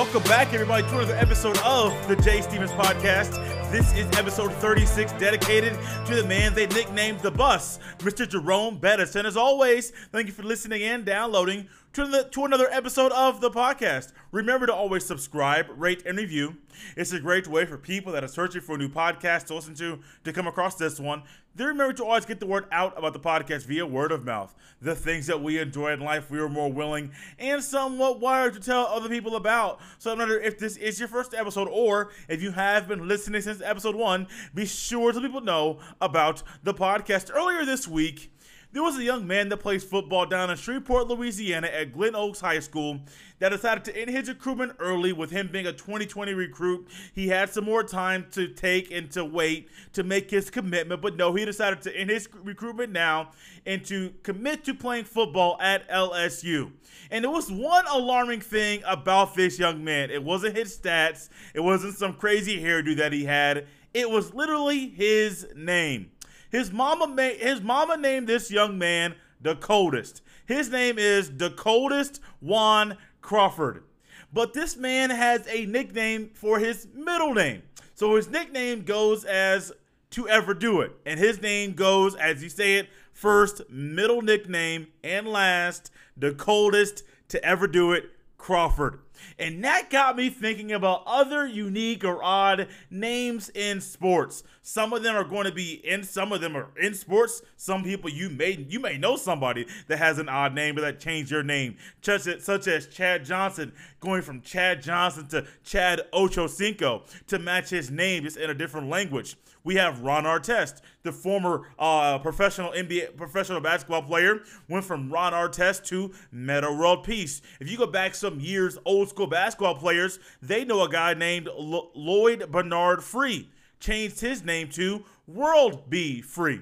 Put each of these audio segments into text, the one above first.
Welcome back, everybody, to another episode of the Jay Stephens Podcast. This is episode 36, dedicated to the man they nicknamed the Bus, Mr. Jerome Bettis. And as always, thank you for listening and downloading to, the, to another episode of the podcast. Remember to always subscribe, rate, and review. It's a great way for people that are searching for a new podcast to listen to to come across this one. Then remember to always get the word out about the podcast via word of mouth. The things that we enjoy in life, we are more willing and somewhat wired to tell other people about. So no matter if this is your first episode or if you have been listening since episode one, be sure to let people know about the podcast. Earlier this week, there was a young man that plays football down in Shreveport, Louisiana at Glen Oaks High School that decided to end his recruitment early with him being a 2020 recruit. He had some more time to take and to wait to make his commitment, but no, he decided to end his recruitment now and to commit to playing football at LSU. And there was one alarming thing about this young man. It wasn't his stats, it wasn't some crazy hairdo that he had. It was literally his name. His mama made his mama named this young man the coldest. His name is the coldest Juan Crawford. But this man has a nickname for his middle name. So his nickname goes as to ever do it. And his name goes, as you say it, first, middle nickname, and last, the coldest to ever do it, Crawford. And that got me thinking about other unique or odd names in sports. Some of them are going to be in some of them are in sports. Some people you may you may know somebody that has an odd name but that changed your name. Such as, such as Chad Johnson going from Chad Johnson to Chad Ochocinco to match his name just in a different language. We have Ron Artest, the former uh, professional NBA professional basketball player, went from Ron Artest to Metta World Peace. If you go back some years, old school basketball players, they know a guy named L- Lloyd Bernard Free. Changed his name to World B Free.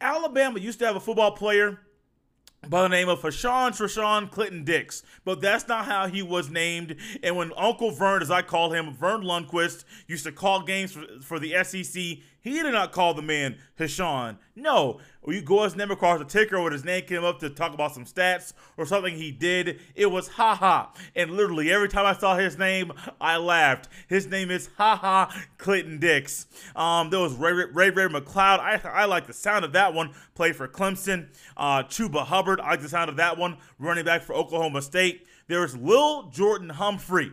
Alabama used to have a football player by the name of Hashawn Treshawn Clinton Dix. But that's not how he was named. And when Uncle Vern, as I call him, Verne Lundquist, used to call games for, for the SEC, he did not call the man Hashawn. No. You go his name across the ticker when his name came up to talk about some stats or something he did, it was haha. And literally every time I saw his name, I laughed. His name is haha Clinton Dix. Um, there was Ray Ray, Ray McCloud. I, I like the sound of that one. Played for Clemson. Uh, Chuba Hubbard. I like the sound of that one. Running back for Oklahoma State. There's Lil Jordan Humphrey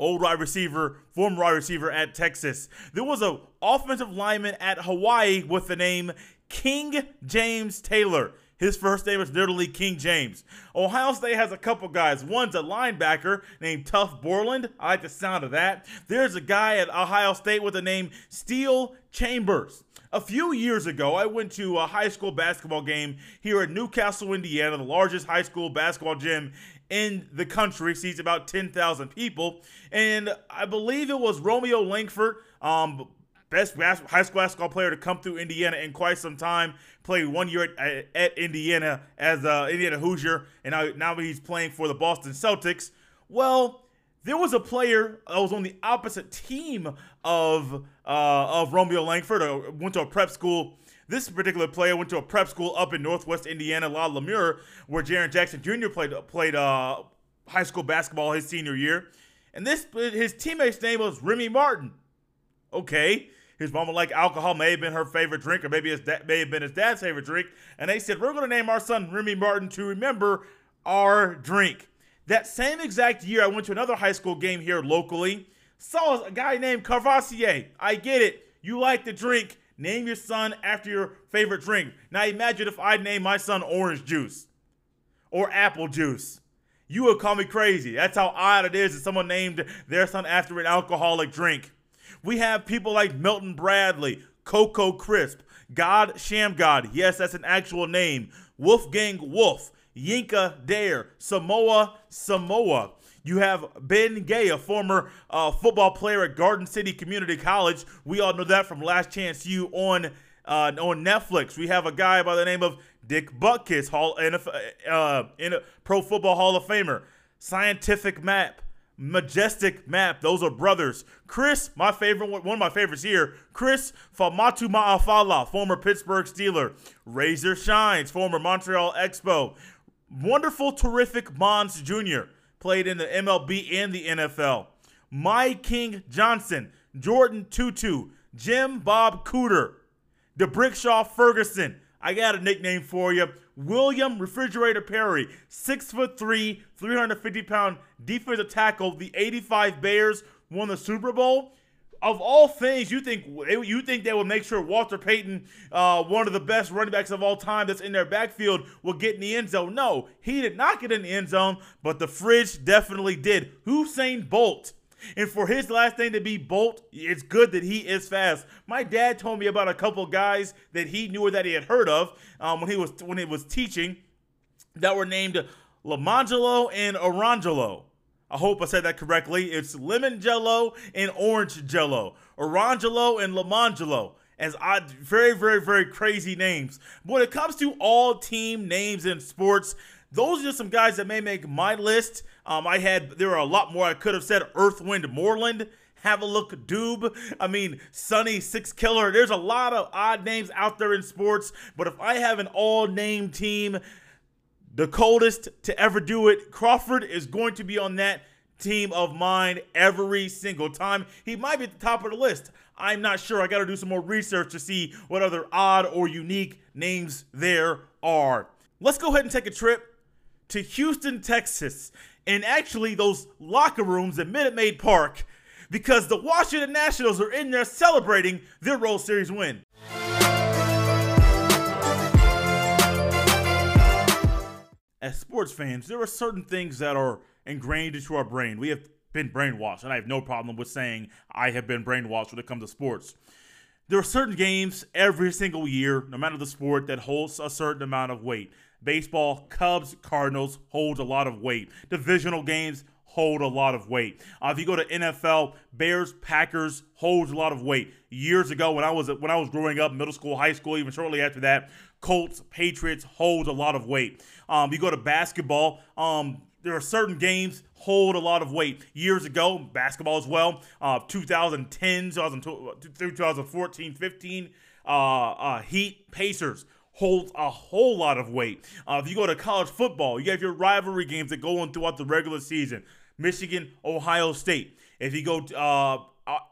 old wide receiver, former wide receiver at Texas. There was a offensive lineman at Hawaii with the name King James Taylor. His first name is literally King James. Ohio State has a couple guys. One's a linebacker named Tuf Borland. I like the sound of that. There's a guy at Ohio State with the name Steele Chambers. A few years ago, I went to a high school basketball game here in Newcastle, Indiana, the largest high school basketball gym in the country, seats about 10,000 people. And I believe it was Romeo Langford, um, best high school basketball player to come through Indiana in quite some time. Played one year at, at Indiana as a Indiana Hoosier, and now, now he's playing for the Boston Celtics. Well, there was a player that was on the opposite team of uh, of Romeo Langford. Uh, went to a prep school this particular player went to a prep school up in Northwest Indiana, La Lumiere, where Jaren Jackson Jr. played played uh, high school basketball his senior year. And this his teammate's name was Remy Martin. Okay. His mama liked alcohol, may have been her favorite drink, or maybe his da- may have been his dad's favorite drink. And they said, We're gonna name our son Remy Martin to remember our drink. That same exact year, I went to another high school game here locally. Saw a guy named Courvoisier. I get it. You like the drink. Name your son after your favorite drink. Now imagine if I name my son orange juice or apple juice. You would call me crazy. That's how odd it is that someone named their son after an alcoholic drink. We have people like Milton Bradley, Coco Crisp, God Shammgod. Yes, that's an actual name. Wolfgang Wolf, Yinka Dare, Samoa Samoa. You have Ben Gay, a former uh, football player at Garden City Community College. We all know that from Last Chance U on uh, on Netflix. We have a guy by the name of Dick Butkus, Hall uh, in a Pro Football Hall of Famer. Scientific Map, Majestic Map. Those are brothers. Chris, my favorite, one of my favorites here. Chris Fuamatu Ma'afala, former Pittsburgh Steeler. Razor Shines, former Montreal Expo. Wonderful, terrific Monds Jr played in the MLB and the NFL. My King Johnson, Jordan Tutu, Jim Bob Cooter, D'Brickashaw Ferguson. I got a nickname for you. William Refrigerator Perry, six foot three, 350 pound defensive tackle. The 85 Bears won the Super Bowl. Of all things, you think you think they would make sure Walter Payton, uh, one of the best running backs of all time, that's in their backfield, will get in the end zone? No, he did not get in the end zone, but the fridge definitely did. Usain Bolt and for his last name to be Bolt, it's good that he is fast. My dad told me about a couple guys that he knew or that he had heard of um, when he was when he was teaching that were named Lamangelo and Orangelo. I hope I said that correctly. It's lemon jello and orange jello. Orangelo and Lamangelo as odd, very, very, very crazy names. But when it comes to all team names in sports, those are some guys that may make my list. Um, I had there are a lot more I could have said. Earth, Wind, Moreland. Have a look, Doob. I mean, Sunny, Sixkiller. There's a lot of odd names out there in sports. But if I have an all name team, the coldest to ever do it, Crawford is going to be on that team of mine every single time. He might be at the top of the list. I'm not sure. I got to do some more research to see what other odd or unique names there are. Let's go ahead and take a trip to Houston, Texas, and actually those locker rooms at Minute Maid Park because the Washington Nationals are in there celebrating their World Series win. As sports fans, there are certain things that are ingrained into our brain. We have been brainwashed, and I have no problem with saying I have been brainwashed when it comes to sports. There are certain games every single year, no matter the sport, that holds a certain amount of weight. Baseball, Cubs, Cardinals hold a lot of weight. Divisional games hold a lot of weight. Uh, if you go to NFL, Bears, Packers holds a lot of weight. Years ago, when I was when I was growing up, middle school, high school, even shortly after that, Colts, Patriots holds a lot of weight. Um, you go to basketball. Um, there are certain games hold a lot of weight. Years ago, basketball as well, uh, 2010, 2014, 15, uh, uh, Heat, Pacers holds a whole lot of weight. Uh, if you go to college football, you have your rivalry games that go on throughout the regular season. Michigan, Ohio State. If you go to uh,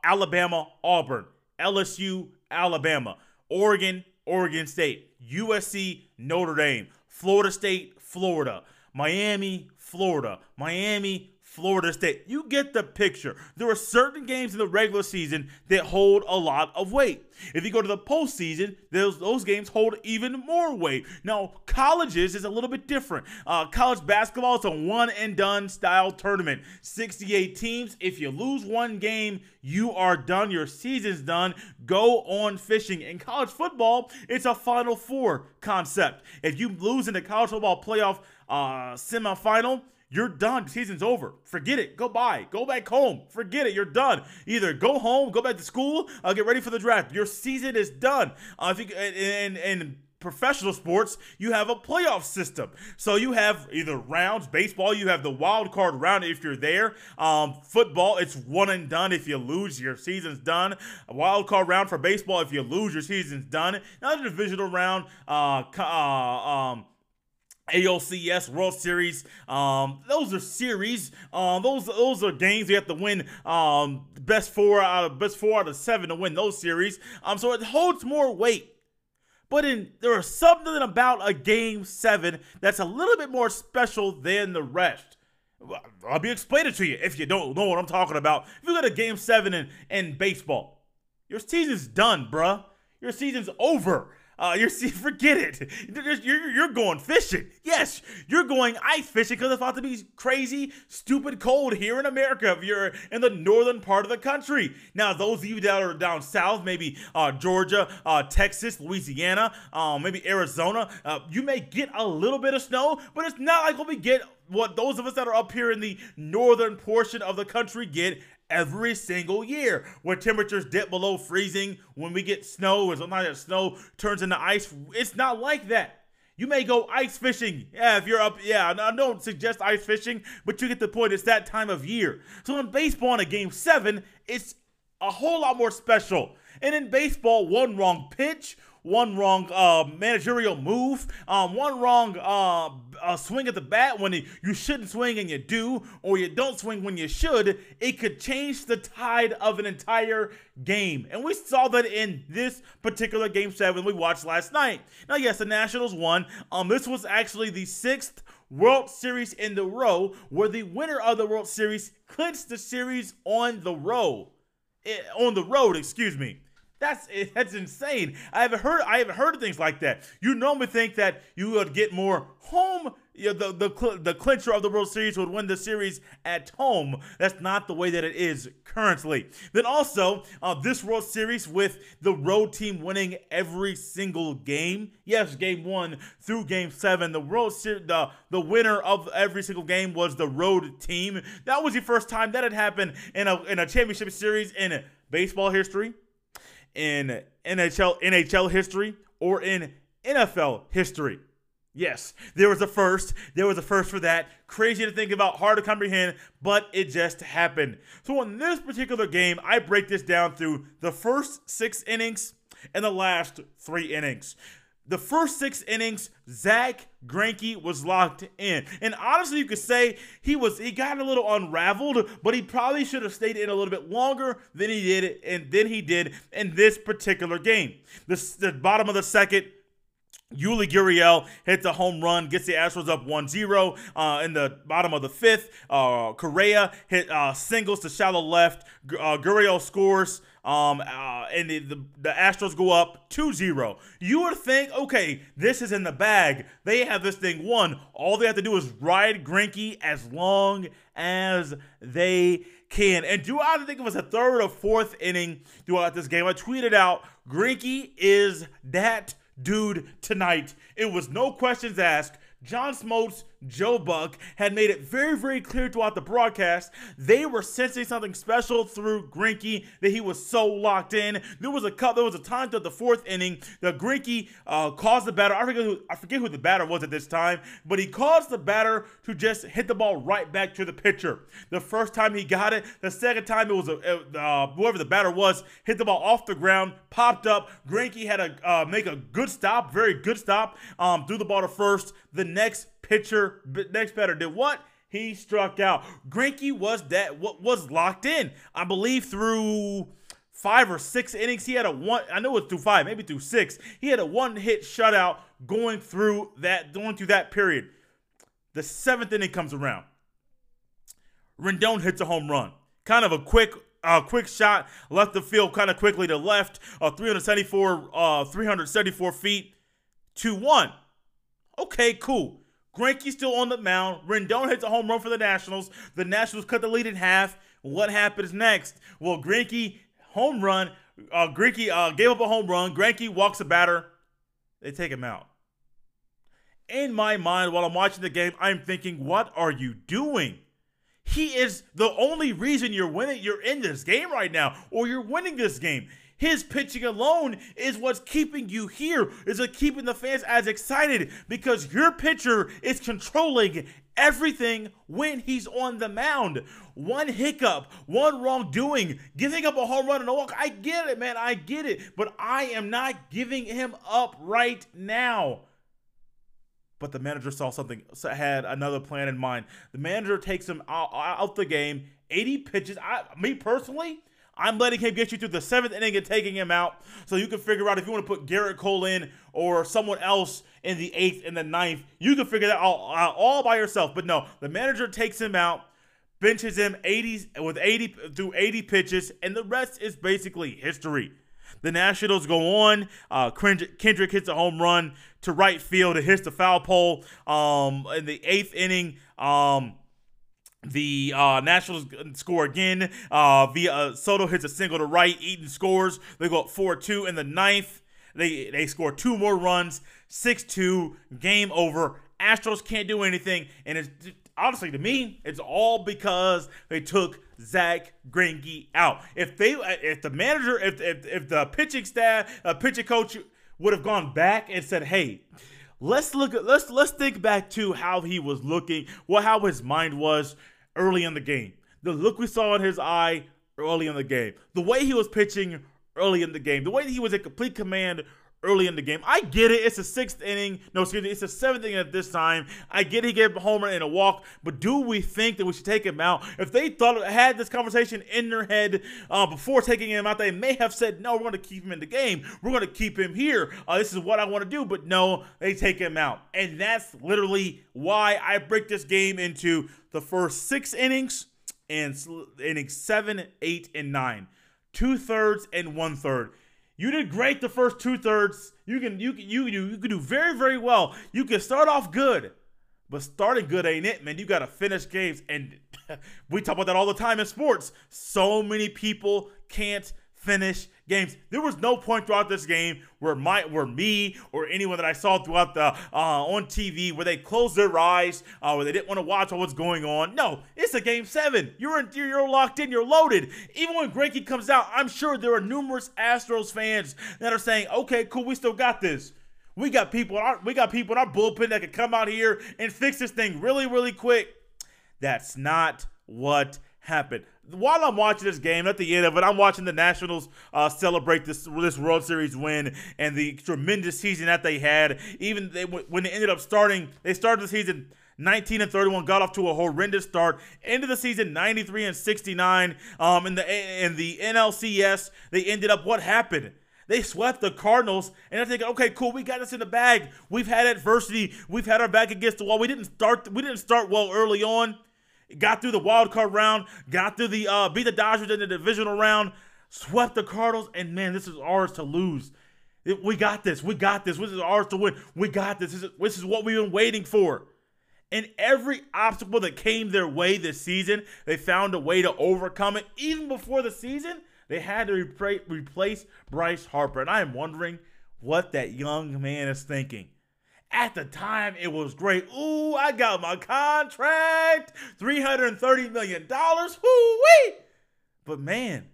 Alabama, Auburn, LSU, Alabama, Oregon, Oregon State, USC, Notre Dame, Florida State, Florida, Miami, Florida, Miami, Florida State. You get the picture. There are certain games in the regular season that hold a lot of weight. If you go to the postseason, those, those games hold even more weight. Now, colleges is a little bit different. Uh, college basketball is a one and done style tournament. 68 teams. If you lose one game, you are done. Your season's done. Go on fishing. In college football, it's a Final Four concept. If you lose in the college football playoff uh, semifinal, you're done. season's over. Forget it. Go buy. Go back home. Forget it. You're done. Either go home, go back to school, uh, get ready for the draft. Your season is done. Uh, if you, and, and professional sports, you have a playoff system. So you have either rounds, baseball, you have the wild card round if you're there. Um, football, it's one and done. If you lose, your season's done. A wild card round for baseball, if you lose, your season's done. Another divisional round, uh, uh um, ALCS World Series. Um, those are series. Um, those those are games you have to win. Um, best four out of best four out of seven to win those series. Um, so it holds more weight. But in there is something about a game seven that's a little bit more special than the rest. I'll be explaining to you if you don't know what I'm talking about. If you go to game seven in, in baseball, your season's done, bruh. Your season's over. Uh, you're see, forget it. You're, you're going fishing. Yes, you're going ice fishing because it's about to be crazy, stupid cold here in America. If you're in the northern part of the country. Now, those of you that are down south, maybe uh, Georgia, uh, Texas, Louisiana, um, maybe Arizona, uh, you may get a little bit of snow, but it's not like what we get. What those of us that are up here in the northern portion of the country get every single year where temperatures dip below freezing when we get snow or sometimes that snow turns into ice. It's not like that. You may go ice fishing. Yeah if you're up yeah i don't suggest ice fishing but you get the point. It's that time of year. So in baseball in a game seven it's a whole lot more special. And in baseball one wrong pitch one wrong uh, managerial move, um, one wrong uh, uh, swing at the bat when you shouldn't swing and you do, or you don't swing when you should, it could change the tide of an entire game. And we saw that in this particular game seven we watched last night. Now, yes, the Nationals won. Um, this was actually the sixth World Series in the row where the winner of the World Series clinched the series on the road. Eh, on the road, excuse me. That's that's insane. I haven't heard I haven't heard of things like that. You normally think that you would get more home. You know, the the the clincher of the World Series would win the series at home. That's not the way that it is currently. Then also uh, this World Series with the road team winning every single game. Yes, game one through game seven. The World Series, the the winner of every single game was the road team. That was the first time that had happened in a in a championship series in baseball history in NHL NHL history or in NFL history. Yes, there was a first. There was a first for that. Crazy to think about, hard to comprehend, but it just happened. So in this particular game, I break this down through the first six innings and the last three innings the first six innings, Zach Greinke was locked in. And honestly, you could say he was he got a little unraveled, but he probably should have stayed in a little bit longer than he did, and then he did in this particular game. The, the bottom of the second, Yuli Gurriel hits a home run, gets the Astros up 1-0. Uh, in the bottom of the fifth, uh, Correa hit uh, singles to shallow left. Uh, Gurriel scores, um, uh, and the, the, the, Astros go up 2-0. You would think, okay, this is in the bag. They have this thing won. All they have to do is ride Greinke as long as they can. And do I think it was a third or fourth inning throughout this game, I tweeted out, Greinke is that – dude tonight. It was no questions asked. John Smoltz Joe Buck had made it very, very clear throughout the broadcast they were sensing something special through Greinke that he was so locked in. There was a cut. There was a time throughout the fourth inning that Greinke uh, caused the batter. I forget who I forget who the batter was at this time, but he caused the batter to just hit the ball right back to the pitcher. The first time he got it, the second time it was a, uh, whoever the batter was hit the ball off the ground, popped up. Greinke had to uh, make a good stop, very good stop, um, threw the ball to first. The next pitcher, next batter did what? He struck out. Greinke was that what was locked in. I believe through five or six innings. He had a one. I know it's through five, maybe through six. He had a one hit shutout going through that going through that period. The seventh inning comes around. Rendon hits a home run. Kind of a quick uh, quick shot left the field kind of quickly to left. Uh, 374 uh, 374 feet to one. Okay, cool. Greinke's still on the mound. Rendon hits a home run for the Nationals. The Nationals cut the lead in half. What happens next? Well, Greinke home run. Uh, Greinke uh, gave up a home run. Greinke walks a batter. They take him out. In my mind, while I'm watching the game, I'm thinking, what are you doing? He is the only reason you're winning. You're in this game right now, or you're winning this game. His pitching alone is what's keeping you here, is it keeping the fans as excited because your pitcher is controlling everything when he's on the mound. One hiccup, one wrongdoing, giving up a home run and a walk. I get it, man. I get it. But I am not giving him up right now. But the manager saw something, had another plan in mind. The manager takes him out, out the game, 80 pitches. I, me personally, I'm letting him get you through the seventh inning and taking him out so you can figure out if you want to put Gerrit Cole in or someone else in the eighth and the ninth. You can figure that all, out all by yourself. But no, the manager takes him out, benches him 80 with 80 through 80 pitches, and the rest is basically history. The Nationals go on. Uh, Kendrick hits a home run to right field. It hits the foul pole um, in the eighth inning. Um, the uh, Nationals score again. Uh, via uh, Soto hits a single to right. Eaton scores. They go up four two in the ninth. They they score two more runs. Six two. Game over. Astros can't do anything, and it's honestly to me, it's all because they took Zach Greinke out. If they, if the manager, if if, if the pitching staff, uh, pitching coach would have gone back and said, "Hey." let's look at let's let's think back to how he was looking, what how his mind was early in the game. The look we saw in his eye early in the game. The way he was pitching early in the game. The way he was in complete command early in the game. I get it. It's a sixth inning. No, excuse me. It's a seventh inning at this time. I get he gave homer and a walk, but do we think that we should take him out? If they thought had this conversation in their head uh, before taking him out, they may have said, "No, we're going to keep him in the game. We're going to keep him here. Uh, this is what I want to do." But no, they take him out, and that's literally why I break this game into the first six innings and innings seven, eight, and nine, two thirds and one third. You did great the first two thirds. You can you can you do you can do very very well. You can start off good, but starting good ain't it, man. You got to finish games, and we talk about that all the time in sports. So many people can't finish games. There was no point throughout this game where my where me or anyone that I saw throughout the uh, on TV where they closed their eyes, uh, where they didn't want to watch what's going on. No, it's a game seven. You're in, you're locked in. You're loaded. Even when Greinke comes out, I'm sure there are numerous Astros fans that are saying, "Okay, cool, we still got this." We got people. Our, we got people in our bullpen that can come out here and fix this thing really, really quick. That's not what happened while I'm watching this game, at the end of it, I'm watching the Nationals uh, celebrate this this World Series win and the tremendous season that they had. Even they, when they ended up starting, they started the season 19 and 31, got off to a horrendous start. End of the season 93 and 69. Um, in the in the NLCS, they ended up what happened. They swept the Cardinals, and they're thinking, okay, cool, we got this in the bag. We've had adversity. We've had our back against the wall. We didn't start. We didn't start well early on got through the wild card round, got through the uh, beat the Dodgers in the divisional round, swept the Cardinals, and man, this is ours to lose. It, we got this. We got this. This is ours to win. We got this. This is, this is what we've been waiting for. And every obstacle that came their way this season, they found a way to overcome it. Even before the season, they had to repra- replace Bryce Harper. And I am wondering what that young man is thinking. At the time, it was great. Ooh, I got my contract, $330 million. Whoo-wee! But man,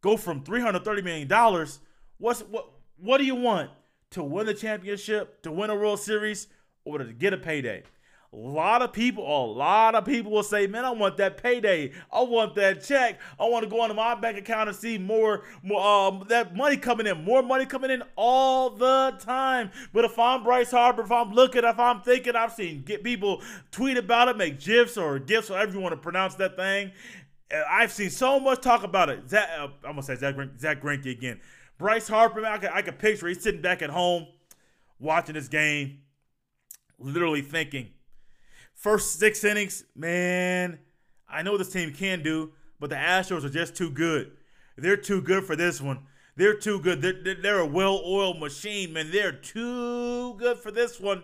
go from $330 million. What's what what do you want? To win the championship, to win a World Series, or to get a payday? A lot of people, a lot of people will say, "Man, I want that payday. I want that check. I want to go into my bank account and see more, more um, that money coming in, more money coming in all the time." But if I'm Bryce Harper, if I'm looking, if I'm thinking, I've seen get people tweet about it, make gifs or gifs, however you want to pronounce that thing. I've seen so much talk about it. Zach, uh, I'm gonna say Zach, Zach Greinke again. Bryce Harper, man, I can, I can picture he's sitting back at home watching this game, literally thinking First six innings, man, I know this team can do, but the Astros are just too good. They're too good for this one. They're too good. They're, they're a well-oiled machine, man. They're too good for this one.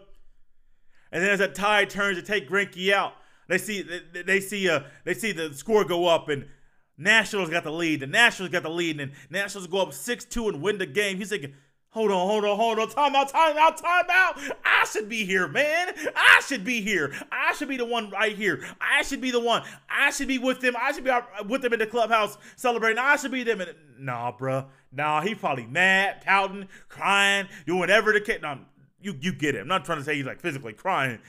And then as that tide turns to take Greinke out, they see they, they see uh they see the score go up and Nationals got the lead. The Nationals got the lead, and Nationals go up six two and win the game. He's thinking, Hold on, hold on, hold on. Time out, time out, time out. I should be here, man. I should be here. I should be the one right here. I should be the one. I should be with them. I should be with them in the clubhouse celebrating. I should be them. In nah, bruh. Nah, he probably mad, pouting, crying, doing whatever the kid. Nah, you you get it. I'm not trying to say he's like physically crying.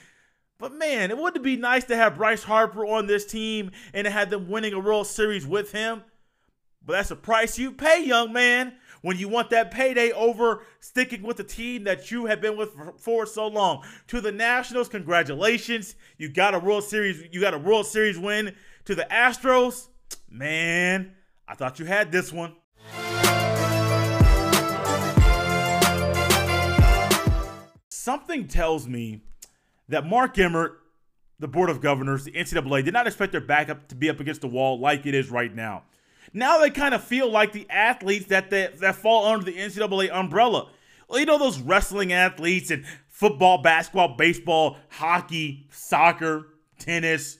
But man, it wouldn't be nice to have Bryce Harper on this team and to have them winning a World Series with him. But that's the price you pay, young man when you want that payday over sticking with the team that you have been with for, for so long. To the Nationals, congratulations. You got a World Series, you got a World Series win. To the Astros, man, I thought you had this one. Something tells me that Mark Emmert, the Board of Governors, the NCAA, did not expect their backup to be up against the wall like it is right now. Now they kind of feel like the athletes that they, that fall under the NCAA umbrella. Well, you know those wrestling athletes and football, basketball, baseball, hockey, soccer, tennis,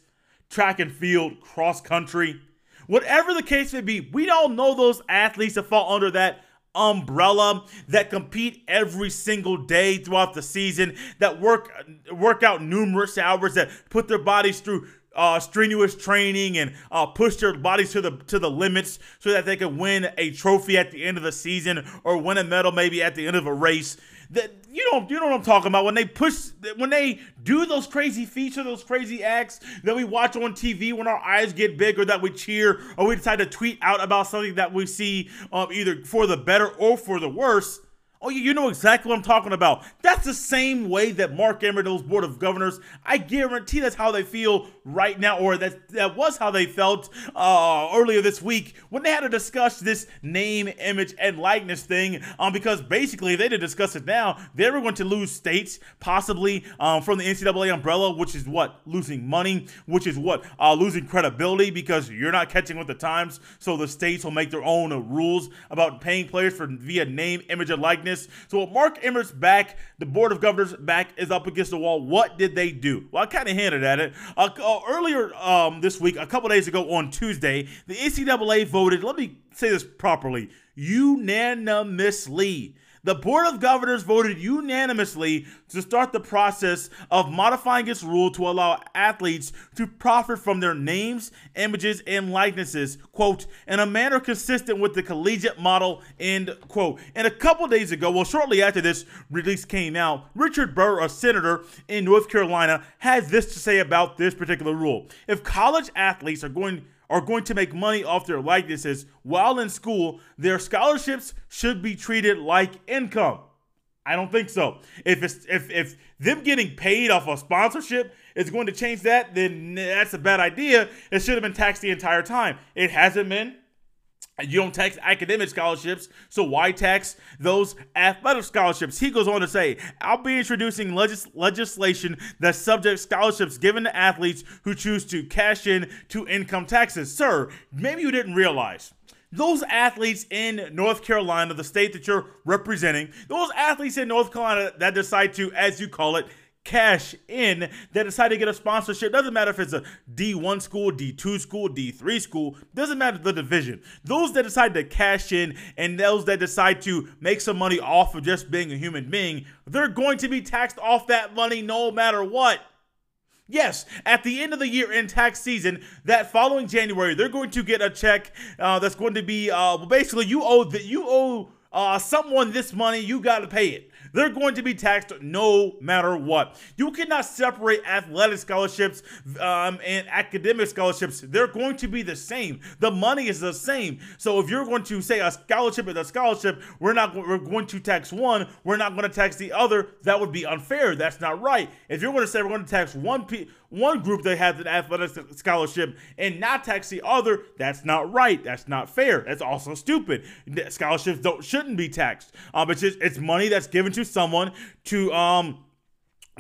track and field, cross country. Whatever the case may be, we all know those athletes that fall under that umbrella that compete every single day throughout the season that work work out numerous hours that put their bodies through uh, strenuous training and uh, push their bodies to the to the limits so that they can win a trophy at the end of the season or win a medal maybe at the end of a race. That you know you know what I'm talking about when they push when they do those crazy feats or those crazy acts that we watch on TV when our eyes get big or that we cheer or we decide to tweet out about something that we see um, either for the better or for the worse. Oh, you know exactly what I'm talking about. That's the same way that Mark Emmerdale's board of governors. I guarantee that's how they feel right now, or that that was how they felt uh, earlier this week when they had to discuss this name, image, and likeness thing. Um, because basically, if they didn't discuss it now, they were going to lose states, possibly um, from the NCAA umbrella, which is what losing money, which is what uh, losing credibility because you're not catching with the times. So the states will make their own rules about paying players for via name, image, and likeness so with Mark Emmert's back, the Board of Governors back is up against the wall. What did they do? Well, I kind of hinted at it. Uh, uh, earlier um, this week, a couple days ago on Tuesday, the NCAA voted, let me say this properly, unanimously the Board of Governors voted unanimously to start the process of modifying its rule to allow athletes to profit from their names, images, and likenesses, quote, in a manner consistent with the collegiate model, end quote. And a couple days ago, well, shortly after this release came out, Richard Burr, a senator in North Carolina, had this to say about this particular rule. If college athletes are going are going to make money off their likenesses while in school, their scholarships should be treated like income. I don't think so. If it's if if them getting paid off a sponsorship is going to change that, then that's a bad idea. It should have been taxed the entire time. It hasn't been. You don't tax academic scholarships, so why tax those athletic scholarships? He goes on to say, I'll be introducing legis- legislation that subjects scholarships given to athletes who choose to cash in to income taxes. Sir, maybe you didn't realize. Those athletes in North Carolina, the state that you're representing, those athletes in North Carolina that decide to, as you call it, cash in that decide to get a sponsorship. Doesn't matter if it's a D1 school, D2 school, D3 school, doesn't matter the division. Those that decide to cash in and those that decide to make some money off of just being a human being, they're going to be taxed off that money no matter what. Yes, at the end of the year in tax season, that following January, they're going to get a check uh, that's going to be uh, basically you owe that you owe uh, someone this money, you got to pay it. They're going to be taxed no matter what. You cannot separate athletic scholarships um, and academic scholarships. They're going to be the same. The money is the same. So if you're going to say a scholarship is a scholarship, we're not we're going to tax one, we're not going to tax the other. That would be unfair. That's not right. If you're going to say we're going to tax one pe- one group that has an athletic scholarship and not tax the other, that's not right. That's not fair. That's also stupid. Scholarships don't shouldn't be taxed. Um, it's just it's money that's given to someone to um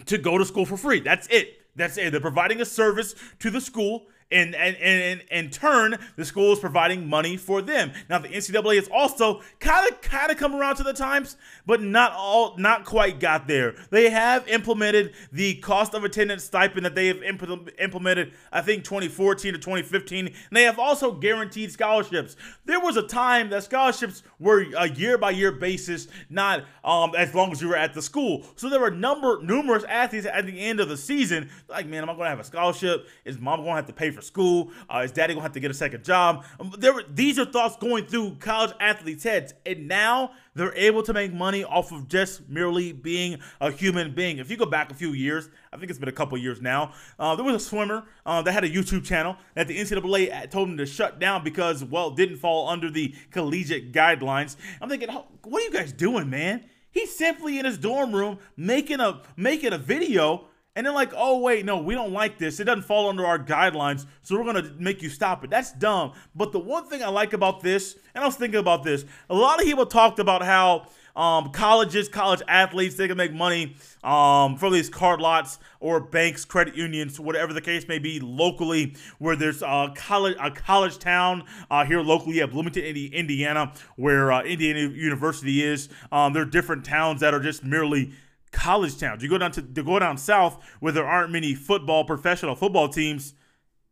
to go to school for free. That's it. That's it. They're providing a service to the school and and, and in turn, the school is providing money for them. Now, the NCAA has also kind of kind of come around to the times, but not all, not quite got there. They have implemented the cost of attendance stipend that they have implemented, I think 2014 to 2015. And they have also guaranteed scholarships. There was a time that scholarships were a year by year basis, not um, as long as you were at the school. So there were number numerous athletes at the end of the season, like, man, am I going to have a scholarship? Is mom going to have to pay for for school? Uh, is daddy gonna have to get a second job? Um, there were, these are thoughts going through college athletes' heads, and now they're able to make money off of just merely being a human being. If you go back a few years, I think it's been a couple years now, uh, there was a swimmer uh, that had a YouTube channel that the NCAA told him to shut down because, well, didn't fall under the collegiate guidelines. I'm thinking, what are you guys doing, man? He's simply in his dorm room making a making a video and they're like, oh, wait, no, we don't like this. It doesn't fall under our guidelines, so we're to make you stop it. That's dumb. But the one thing I like about this, and I was thinking about this, a lot of people talked about how um, colleges, college athletes, they can make money um, from these card lots or banks, credit unions, whatever the case may be, locally, where there's a college, a college town uh, here locally at Bloomington, Indiana, where uh, Indiana University is. Um, there are different towns that are just merely college towns. You go down to, to go down south where there aren't many football professional football teams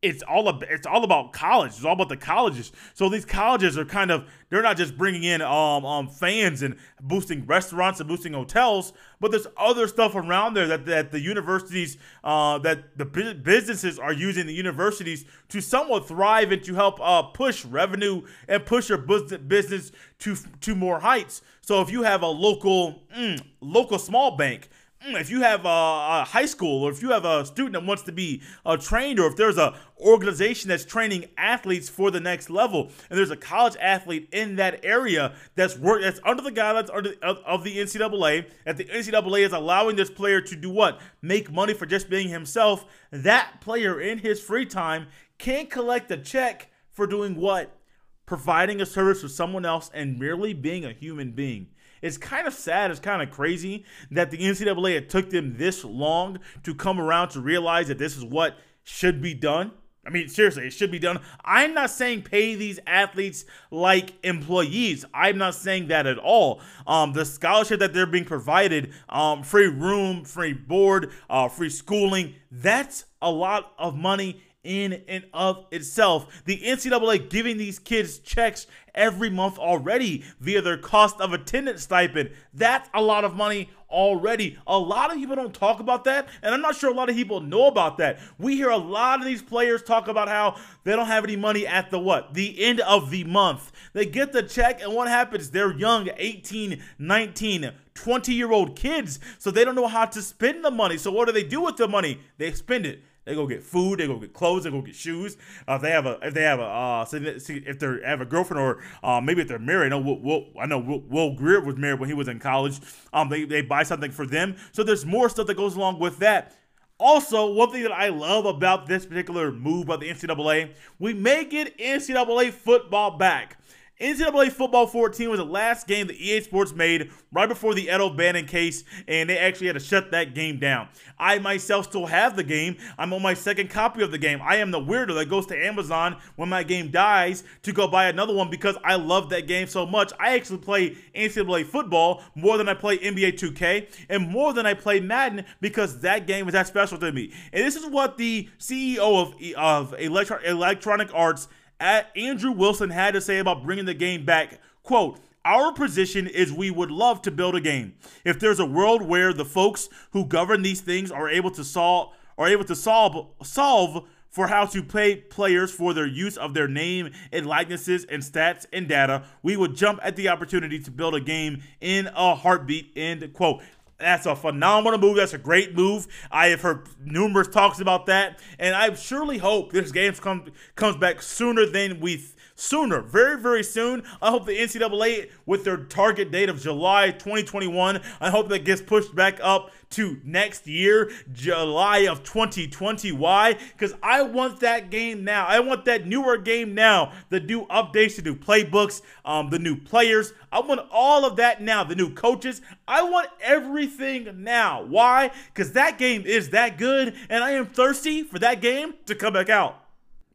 it's all about it's all about college. It's all about the colleges. So these colleges are kind of they're not just bringing in um, um fans and boosting restaurants and boosting hotels, but there's other stuff around there that, that the universities uh, that the businesses are using the universities to somewhat thrive and to help uh, push revenue and push your business to to more heights. So if you have a local mm, local small bank if you have a, a, high school or if you have a student that wants to be uh, trained or if there's a organization that's training athletes for the next level and there's a college athlete in that area that's work that's under the guidelines under, of, of the ncaa that the ncaa is allowing this player to do what? Make money for just being himself. That player in his free time can collect a check for doing what? Providing a service for someone else and merely being a human being it's kind of sad. It's kind of crazy that the NCAA it took them this long to come around to realize that this is what should be done. I mean, seriously, it should be done. I'm not saying pay these athletes like employees. I'm not saying that at all. Um, the scholarship that they're being provided, um, free room, free board, uh, free schooling, that's a lot of money in and of itself. The NCAA giving these kids checks every month already via their cost of attendance stipend. That's a lot of money already. A lot of people don't talk about that, and I'm not sure a lot of people know about that. We hear a lot of these players talk about how they don't have any money at the what? The end of the month. They get the check, and what happens? They're young, 18, 19, 20 year old kids, so they don't know how to spend the money. So what do they do with the money? They spend it. They go get food. They go get clothes. They go get shoes. Uh, if they have a, if they have a, uh, if they have a girlfriend or uh, maybe if they're married. I know Will, Will I know Will, Will, Grier was married when he was in college. Um, they they buy something for them. So there's more stuff that goes along with that. Also, one thing that I love about this particular move by the NCAA, we may get NCAA football back. NCAA Football 14 was the last game that EA Sports made right before the Ed O'Bannon case, and they actually had to shut that game down. I myself still have the game. I'm on my second copy of the game. I am the weirdo that goes to Amazon when my game dies to go buy another one because I love that game so much. I actually play NCAA football more than I play NBA 2K and more than I play Madden because that game is that special to me. And this is what the CEO of, of Electro- Electronic Arts Andrew Wilson had to say about bringing the game back. Quote, our position is we would love to build a game. If there's a world where the folks who govern these things are able to solve are able to solve solve for how to pay players for their use of their name and likenesses and stats and data, we would jump at the opportunity to build a game in a heartbeat. End quote. That's a phenomenal move. That's a great move. I have heard numerous talks about that, and I surely hope this game comes comes back sooner than we sooner, very, very soon. I hope the NCAA, with their target date of July 2021, I hope that gets pushed back up to next year, July of 2020. Why? Because I want that game now. I want that newer game now. The new updates, the new playbooks, um, the new players. I want all of that now. The new coaches. I want everything now. Why? Because that game is that good, and I am thirsty for that game to come back out.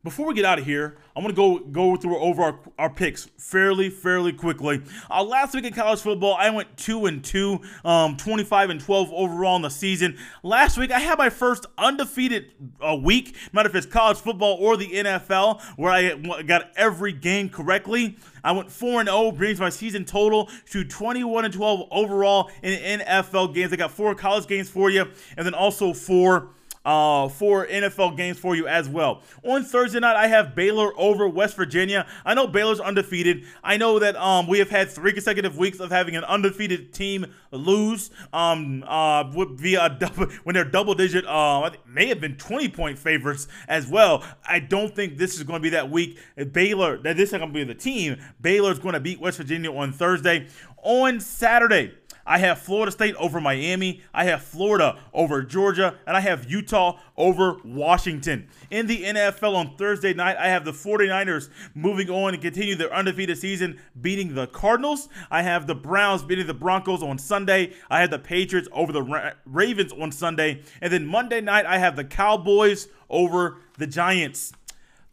Before we get out of here, I'm gonna go go through over our, our picks fairly fairly quickly. Uh, last week in college football, I went two and two, um, 25 and 12 overall in the season. Last week, I had my first undefeated uh, week, no matter if it's college football or the NFL, where I got every game correctly. I went 4 and 0, brings my season total to 21 and 12 overall in NFL games. I got four college games for you, and then also four uh, for NFL games for you as well. On Thursday night, I have Baylor over West Virginia. I know Baylor's undefeated. I know that um, we have had three consecutive weeks of having an undefeated team lose um, uh, via double, when they're double digit. Uh, may have been 20 point favorites as well. I don't think this is going to be that week. Baylor, that this is going to be the team. Baylor's going to beat West Virginia on Thursday. On Saturday, I have Florida State over Miami. I have Florida over Georgia. And I have Utah over Washington. In the NFL on Thursday night, I have the 49ers moving on and continue their undefeated season, beating the Cardinals. I have the Browns beating the Broncos on Sunday. I have the Patriots over the Ra- Ravens on Sunday. And then Monday night, I have the Cowboys over the Giants.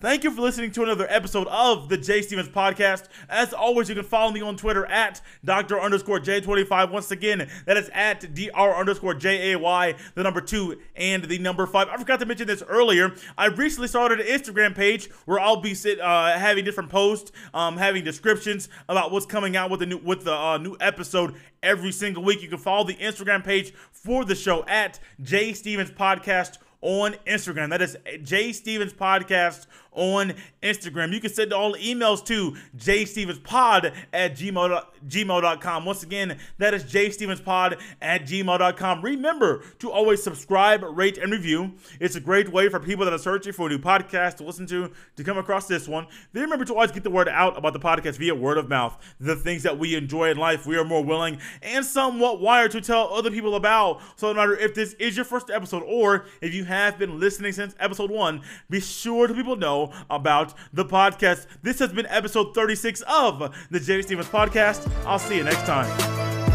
Thank you for listening to another episode of the Jay Stephens Podcast. As always, you can follow me on Twitter at Dr. underscore J25. Once again, that is at Dr. underscore J A Y, the number two and the number five. I forgot to mention this earlier. I recently started an Instagram page where I'll be sit, uh, having different posts, um, having descriptions about what's coming out with the new with the uh, new episode every single week. You can follow the Instagram page for the show at Jay Stephens Podcast on Instagram. That is Jay Stephens Podcast on Instagram. You can send all emails to jstevenspod at gmail, gmail.com. Once again, that is jstevenspod at gmail.com. Remember to always subscribe, rate, and review. It's a great way for people that are searching for a new podcast to listen to to come across this one. Then remember to always get the word out about the podcast via word of mouth. The things that we enjoy in life, we are more willing and somewhat wired to tell other people about. So no matter if this is your first episode or if you have been listening since episode one, be sure to people know about the podcast. This has been episode 36 of the Jay Stephens Podcast. I'll see you next time.